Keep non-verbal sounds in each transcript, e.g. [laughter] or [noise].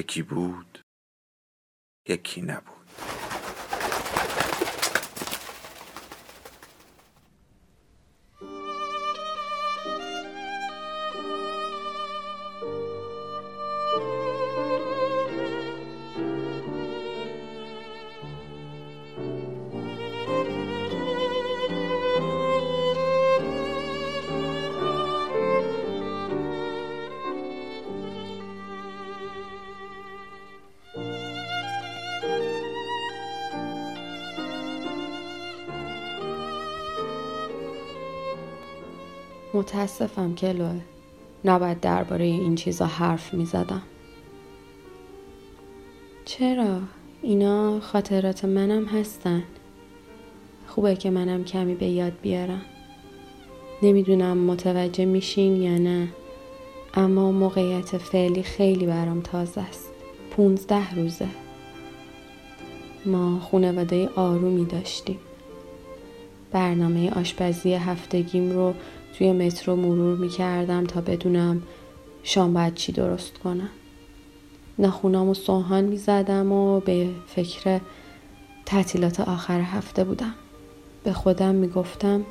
یکی بود یکی نبود. متاسفم کلوه نباید درباره این چیزا حرف می زدم. چرا؟ اینا خاطرات منم هستن. خوبه که منم کمی به یاد بیارم. نمی‌دونم متوجه میشین یا نه اما موقعیت فعلی خیلی برام تازه است. پونزده روزه. ما خونواده آرومی داشتیم. برنامه آشپزی هفتگیم رو توی مترو مرور می کردم تا بدونم شام باید چی درست کنم. نخونام و سوهان می زدم و به فکر تعطیلات آخر هفته بودم. به خودم می گفتم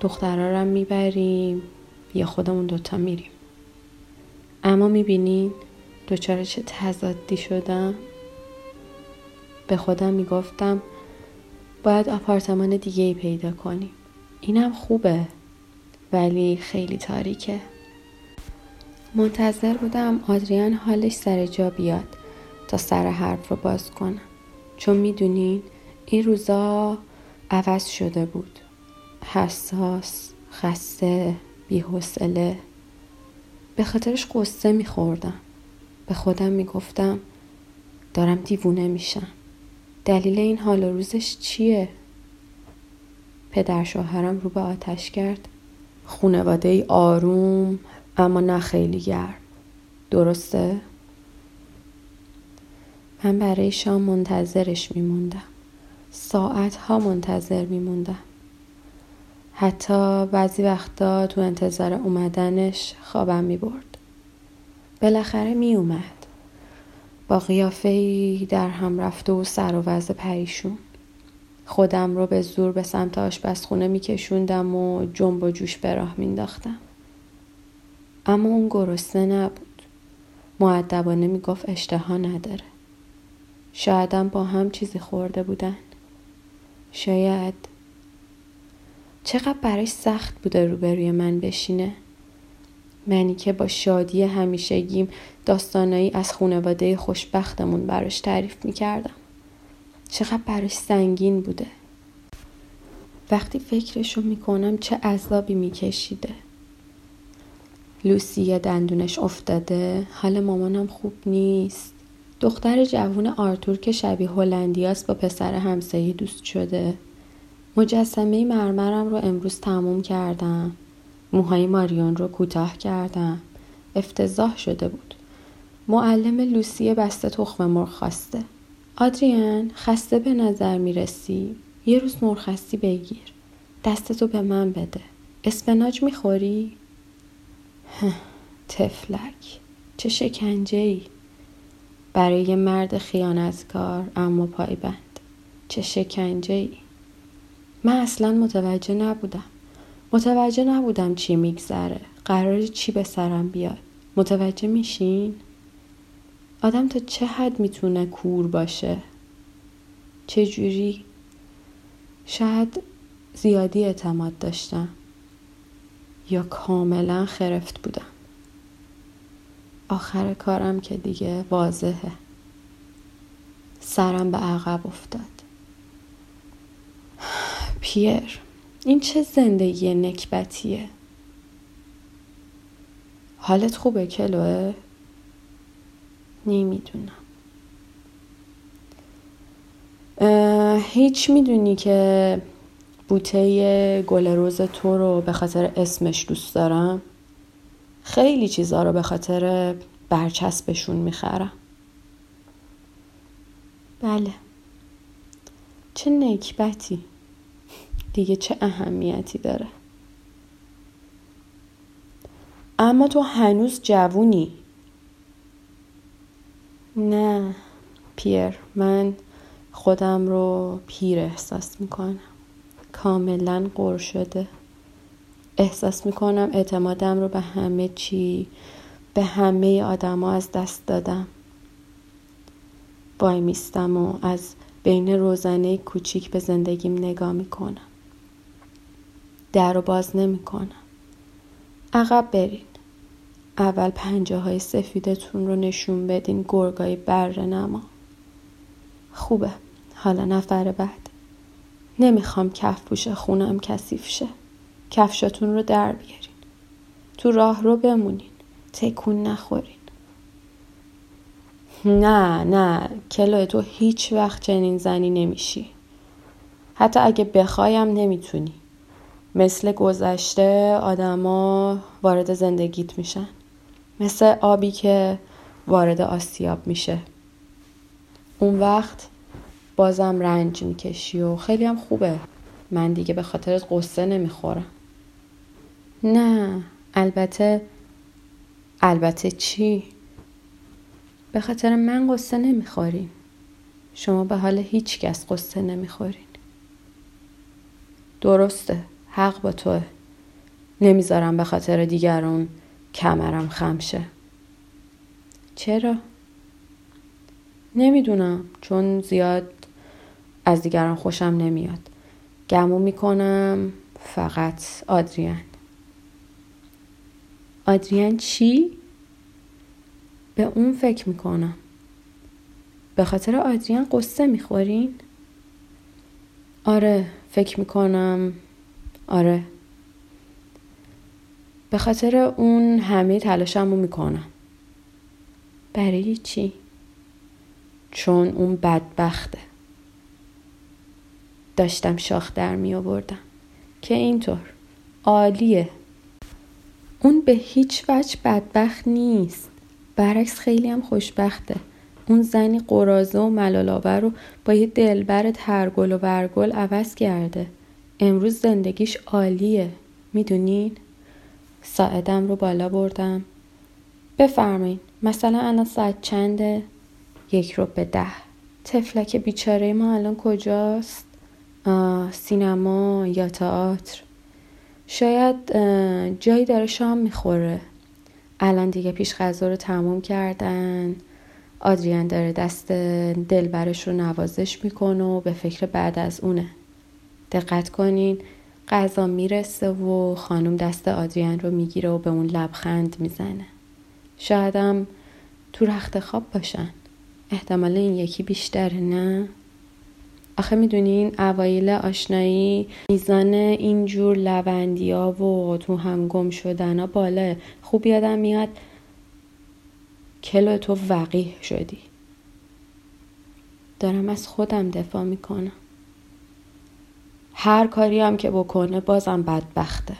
دخترارم می بریم یا خودمون دوتا میریم. اما می بینین دوچاره چه تضادی شدم؟ به خودم می گفتم باید آپارتمان دیگه ای پیدا کنیم. اینم خوبه. ولی خیلی تاریکه. منتظر بودم آدریان حالش سر جا بیاد تا سر حرف رو باز کنم. چون می‌دونین این روزا عوض شده بود. حساس خسته بیحوصله. به خاطرش قصه میخوردم. به خودم می‌گفتم دارم دیوونه میشم. دلیل این حال و روزش چیه؟ پدر شوهرم رو به آتش کرد. خونواده آروم اما نه خیلی گرم درسته؟ من برای شام منتظرش میموندم ساعت ها منتظر میموندم حتی بعضی وقتا تو انتظار اومدنش خوابم می برد. بالاخره می اومد. با قیافه در هم رفته و سر و وضع پریشون. خودم رو به زور به سمت آشپزخونه میکشوندم و جنب و جوش به راه مینداختم اما اون گرسنه نبود. معدبانه می‌گفت اشتها نداره. شایدم با هم چیزی خورده بودن. شاید چقدر براش سخت بوده روبروی من بشینه. منی که با شادی همیشگیم داستانایی از خانواده خوشبختمون براش تعریف می‌کردم. چقدر براش سنگین بوده. وقتی فکرشو می‌کنم چه عذابی میکشیده. لوسی دندونش افتاده. حال مامانم خوب نیست. دختر جوون آرتور که شبیه هلندیاست با پسر همسایه دوست شده. مجسمه مرمرم رو امروز تموم کردم. موهای ماریون رو کوتاه کردم. افتضاح شده بود. معلم لوسی بسته تخم مرغ خواسته. آدریان خسته به نظر می‌رسی؟ یه روز مرخصی بگیر. دستتو به من بده. اسپناج می‌خوری؟ تفلک چه شکنجه ای برای یه مرد خیانتکار اما پایبند. چه شکنجه ای من اصلا متوجه نبودم. متوجه نبودم چی میگذره. قرار چی به سرم بیاد. متوجه میشین؟ آدم تا چه حد می‌تونه کور باشه؟ چه جوری؟ شاید زیادی اعتماد داشتم. یا کاملا خرفت بودم. آخر کارم که دیگه واضحه. سرم به عقب افتاد. پیر این چه زندگی نکبتیه؟ حالت خوبه کلوه؟ نمی‌دونم. هیچ می‌دونی که بوته گل روز تو رو به خاطر اسمش دوست دارم؟ خیلی چیزا رو به خاطر برچسبشون می‌خرم. بله. چه نکبتی؟ دیگه چه اهمیتی داره؟ اما تو هنوز جوونی. نه. پیر. من خودم رو پیر احساس می‌کنم. کاملا قر شده. احساس می‌کنم اعتمادم رو به همه چی به همه آدما از دست دادم. وای میستم و از بین روزنه کوچیک به زندگیم نگاه می‌کنم. در رو باز نمی‌کنم. عقب برین. اول پنجه های سفیدتون رو نشون بدین گرگای بر نما. خوبه. حالا نفر بعد. نمی‌خوام کف پوش خونم کثیف شه. کفشاتون رو در بیارین. تو راه رو بمونین. تکون نخورین. نه نه. کلو تو هیچ وقت چنین زنی نمیشی. حتی اگه بخوایم نمی‌تونی. مثل گذشته آدما وارد زندگیت میشن. مثل آبی که وارد آسیاب میشه. اون وقت بازم رنج می‌کشی و خیلی هم خوبه. من دیگه به خاطر قصه نمی‌خورم. نه البته البته چی؟ به خاطر من قصه نمی‌خورین شما به حال هیچ کس قصه نمی‌خورین درسته حق با توه. نمی‌ذارم به خاطر دیگرون کمرم خمشه چرا؟ نمی‌دونم چون زیاد از دیگران خوشم نمیاد گمو می‌کنم فقط آدریان آدریان چی؟ به اون فکر می‌کنم به خاطر آدریان قصه می‌خورین؟ آره فکر می‌کنم آره به خاطر اون همه تلاشمو می‌کنم. برای چی؟ چون اون بدبخته. داشتم شاخ در می آوردم که اینطور. عالیه. اون به هیچ وجه بدبخت نیست. برعکس خیلی هم خوشبخته. اون زنی قرازه و ملالاور رو با یه دلبر ترگل و برگل عوض کرده. امروز زندگیش عالیه. می‌دونین؟ ساعدم رو بالا بردم. بفرمایین مثلا الان ساعت چنده؟ یک رو به ده. تفلک بیچاره ما الان کجاست؟ سینما یا تئاتر؟ شاید جایی داره شام می‌خوره. الان دیگه پیش غذا رو تموم کردن. آدریان داره دست دلبرش رو نوازش می‌کنه و به فکر بعد از اونه. دقت کنین غذا می‌رسه و خانم دست آدریان رو می‌گیره و به اون لبخند می‌زنه. شایدم تو رخت خواب باشن. احتمال این یکی بیشتره نه؟ آخه می‌دونین اوایل آشنایی میزان اینجور لوندیا و تو هم گم شدن ها بالا خوب یادم میاد کلو تو وقیح شدی. دارم از خودم دفاع می‌کنم. هر کاری هم که بکنه بازم بدبخته.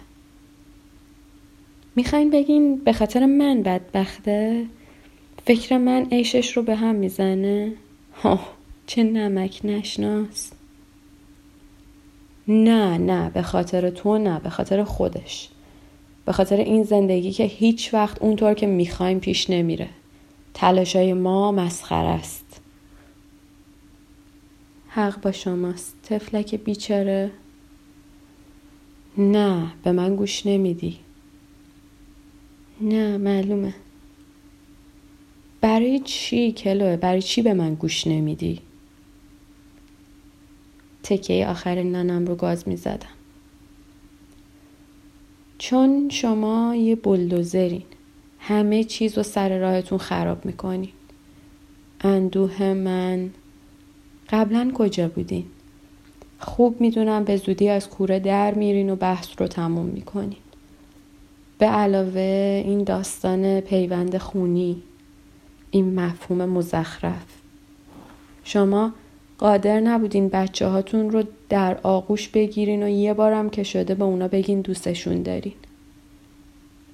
می‌خواین بگین به خاطر من بدبخته؟ فکر من عیشش رو به هم می‌زنه؟ ها چه نمک نشناس. نه نه به خاطر تو نه به خاطر خودش. به خاطر این زندگی که هیچ وقت اونطور که می‌خوایم پیش نمیره. تلاشای ما مسخره است. حق با شماست. تفلک بیچاره. نه به من گوش نمیدی. نه معلومه. برای چی کلوه؟ برای چی به من گوش نمیدی؟ تکه آخر نانم رو گاز می زدم. چون شما یه بلدوزرین همه چیز رو سر راهتون خراب می‌کنین. اندوه من قبلا کجا بودین؟ خوب می‌دونم به زودی از کوره در میرین و بحث رو تموم می‌کنین. به علاوه این داستان پیوند خونی این مفهوم مزخرف. شما قادر نبودین بچه هاتون رو در آغوش بگیرین و یه بارم که شده به اونا بگین دوستشون دارین.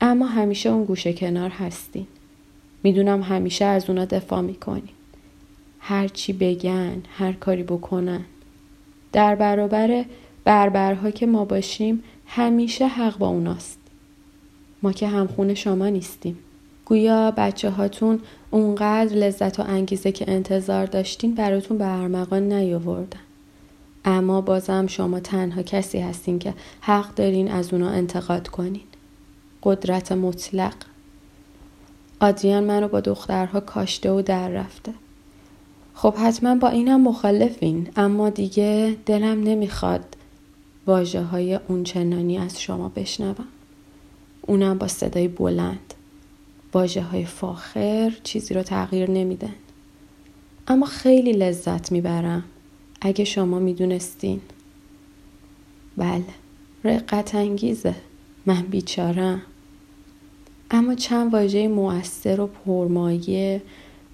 اما همیشه اون گوشه کنار هستین. می‌دونم همیشه از اونا دفاع می‌کنین. هر چی بگن هر کاری بکنن. در برابر بربرها که ما باشیم همیشه حق با اوناست. ما که همخون شما نیستیم. گویا بچه هاتون اونقدر لذت و انگیزه که انتظار داشتین براتون به ارمغان نیاوردن. اما بازم شما تنها کسی هستین که حق دارین از اونا انتقاد کنین. قدرت مطلق. آدریان منو با دخترها کاشته و در رفته. خب حتما با اینم مخالفین اما دیگه دلم نمی‌خواد واجه های اونچنانی از شما بشنوم. اونم با صدای بلند. واجه های فاخر چیزی رو تغییر نمیدن. اما خیلی لذت می‌برم اگه شما می‌دونستین. بله رقت انگیزه. من بیچارم. اما چند واژه مؤثر و پرمایه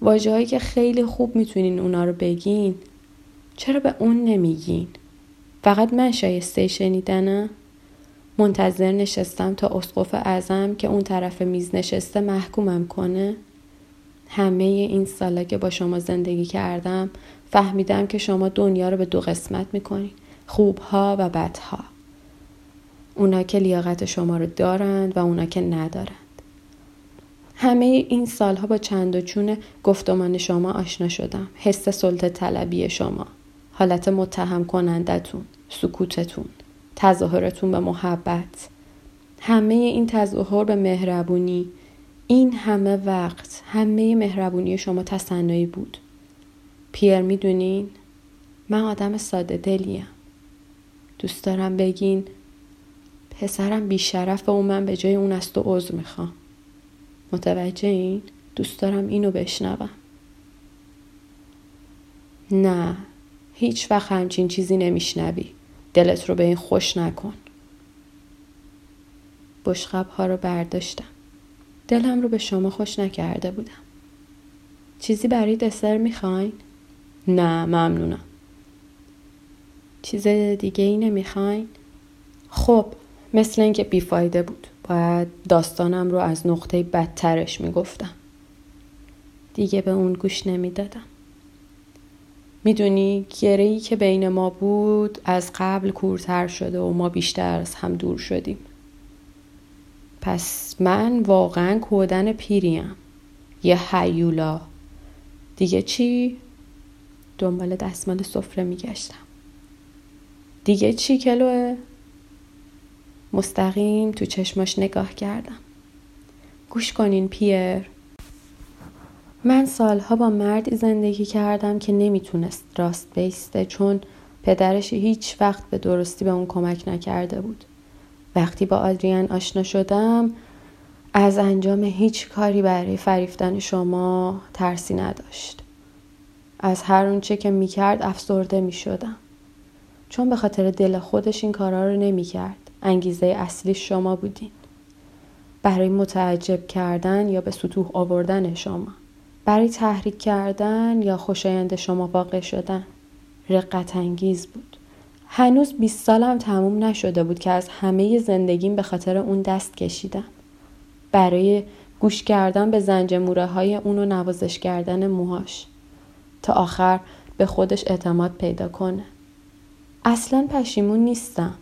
واجههایی که خیلی خوب می‌تونین اونا رو بگین. چرا به اون نمیگین؟ فقط من شایسته شنیدنم. منتظر نشستم تا اسقف اعظم که اون طرف میز نشسته محکومم کنه. همه این سالا که با شما زندگی کردم فهمیدم که شما دنیا رو به دو قسمت می‌کنین. خوبها و بدها. اونا که لیاقت شما رو دارند و اونا که ندارند. همه این سالها با چند و چون گفتمان شما آشنا شدم. حس سلطه طلبی شما. حالت متهم کنندتون سکوتتون تظاهرتون به محبت. همه این تظاهر به مهربونی. این همه وقت همه مهربونی شما تصنعی بود. پیر می‌دونین؟ من آدم ساده دلیم. دوست دارم بگین پسرم بیشرف و من به جای اون است و عذر می‌خوام. متوجه این؟ دوست دارم اینو بشنوم. نه هیچ وقت همچین چیزی نمیشنوی. دلت رو به این خوش نکن. بشخب ها رو برداشتم. دلم رو به شما خوش نکرده بودم. چیزی برای دسر می‌خواین؟ نه ممنونم. چیز دیگه ای نمی‌خواین؟ خب مثل اینکه بیفایده بود. باید داستانم رو از نقطه بدترش می‌گفتم. دیگه به اون گوش نمی‌دادم. می‌دونی گرهی که بین ما بود از قبل کورتر شده و ما بیشتر از هم دور شدیم. پس من واقعا کودن پیریم. یه حیولا دیگه چی؟ دنبال دستمال سفره میگشتم. دیگه چی کلوه؟ مستقیم تو چشماش نگاه کردم گوش کنین پیر من سالها با مردی زندگی کردم که نمی‌تونست راست بیسته چون پدرش هیچ وقت به درستی به اون کمک نکرده بود. وقتی با آدریان آشنا شدم از انجام هیچ کاری برای فریفتن شما ترسی نداشت. از هر اونچه که می‌کرد افسرده می‌شدم. چون به خاطر دل خودش این کارا رو نمی‌کرد. انگیزه اصلی شما بودین. برای متعجب کردن یا به سطوح آوردن شما. برای تحریک کردن یا خوشایند شما واقع شدن. رقت انگیز بود. هنوز 20 سالم تموم نشده بود که از همه زندگیم به خاطر اون دست کشیدم. برای گوش کردن به زنجموره های اون و نوازش کردن موهاش. تا آخر به خودش اعتماد پیدا کنه. اصلا پشیمون نیستم.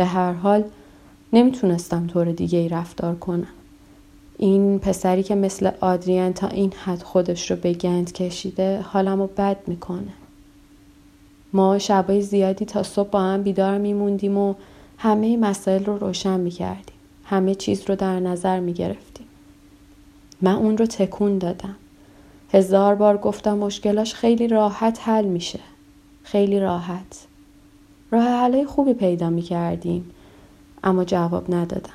به هر حال نمی‌تونستم طور دیگه ای رفتار کنم. این پسری که مثل آدریان تا این حد خودش رو به گند کشیده حالمو بد می‌کنه. ما شبای زیادی تا صبح با هم بیدار میموندیم و همه مسائل رو روشن می‌کردیم. همه چیز رو در نظر می‌گرفتیم. من اون رو تکون دادم. هزار بار گفتم مشکلاش خیلی راحت حل میشه. خیلی راحت. راه حلای خوبی پیدا می‌کردیم اما جواب ندادن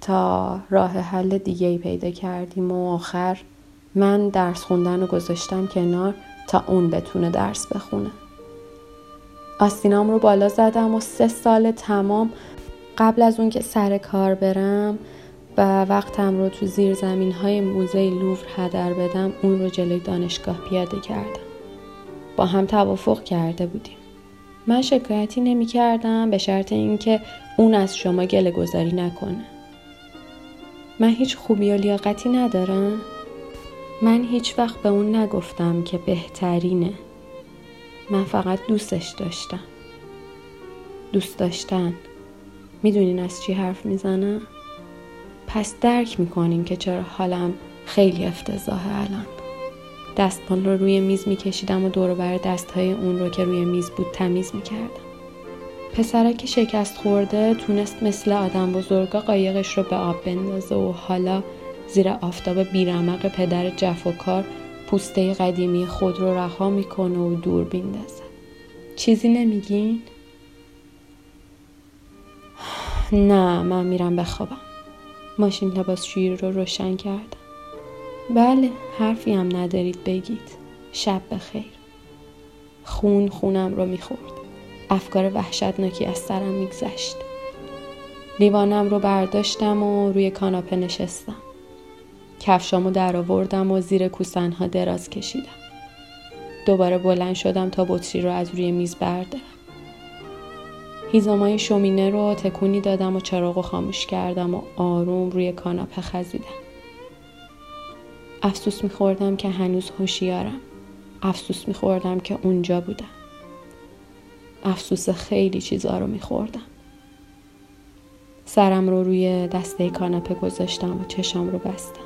تا راه حل دیگه ای پیدا کردیم و آخر من درس خوندن رو گذاشتم کنار تا اون بتونه درس بخونه آستینام رو بالا زدم و سه سال تمام قبل از اون که سر کار برم و وقتم رو تو زیر زمین های موزه لوور هدر بدم اون رو جلوی دانشگاه پیاده کردم. با هم توافق کرده بودیم. من شکایتی نمی کردم به شرط اینکه اون از شما گله گذاری نکنه. من هیچ خوبی و لیاقتی ندارم؟ من هیچ وقت به اون نگفتم که بهترینه. من فقط دوستش داشتم. دوست داشتن. می‌دونین از چی حرف می‌زنم؟ پس درک می‌کنین که چرا حالم خیلی افتضاحه الان. دستمال رو روی میز میکشیدم و دور بر دستهای اون رو که روی میز بود تمیز می‌کردم. پسرک شکست خورده تونست مثل آدم بزرگا قایقش رو به آب بندازه و حالا زیر آفتاب بیرمق پدر جفاکار پوسته قدیمی خود رو رها می‌کنه و دور بیندازه چیزی نمیگین؟ [sighs] نه من میرم بخوابم ماشین لباس شیر رو روشن کردم بله حرفی هم ندارید بگید. شب بخیر. خون خونم رو می‌خورد. افکار وحشتناکی از سرم میگذشت. لیوانم رو برداشتم و روی کاناپه نشستم. کفشامو در آوردم و زیر کوسنها دراز کشیدم. دوباره بلند شدم تا بطری رو از روی میز بردارم. هیزمای شومینه رو تکونی دادم و چراغ خاموش کردم و آروم روی کاناپه خزیدم. افسوس میخوردم که هنوز هوشیارم. افسوس میخوردم که اونجا بودم. افسوس خیلی چیزا رو میخوردم. سرم رو روی دسته کاناپه گذاشتم و چشام رو بستم.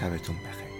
شبتون بخیر.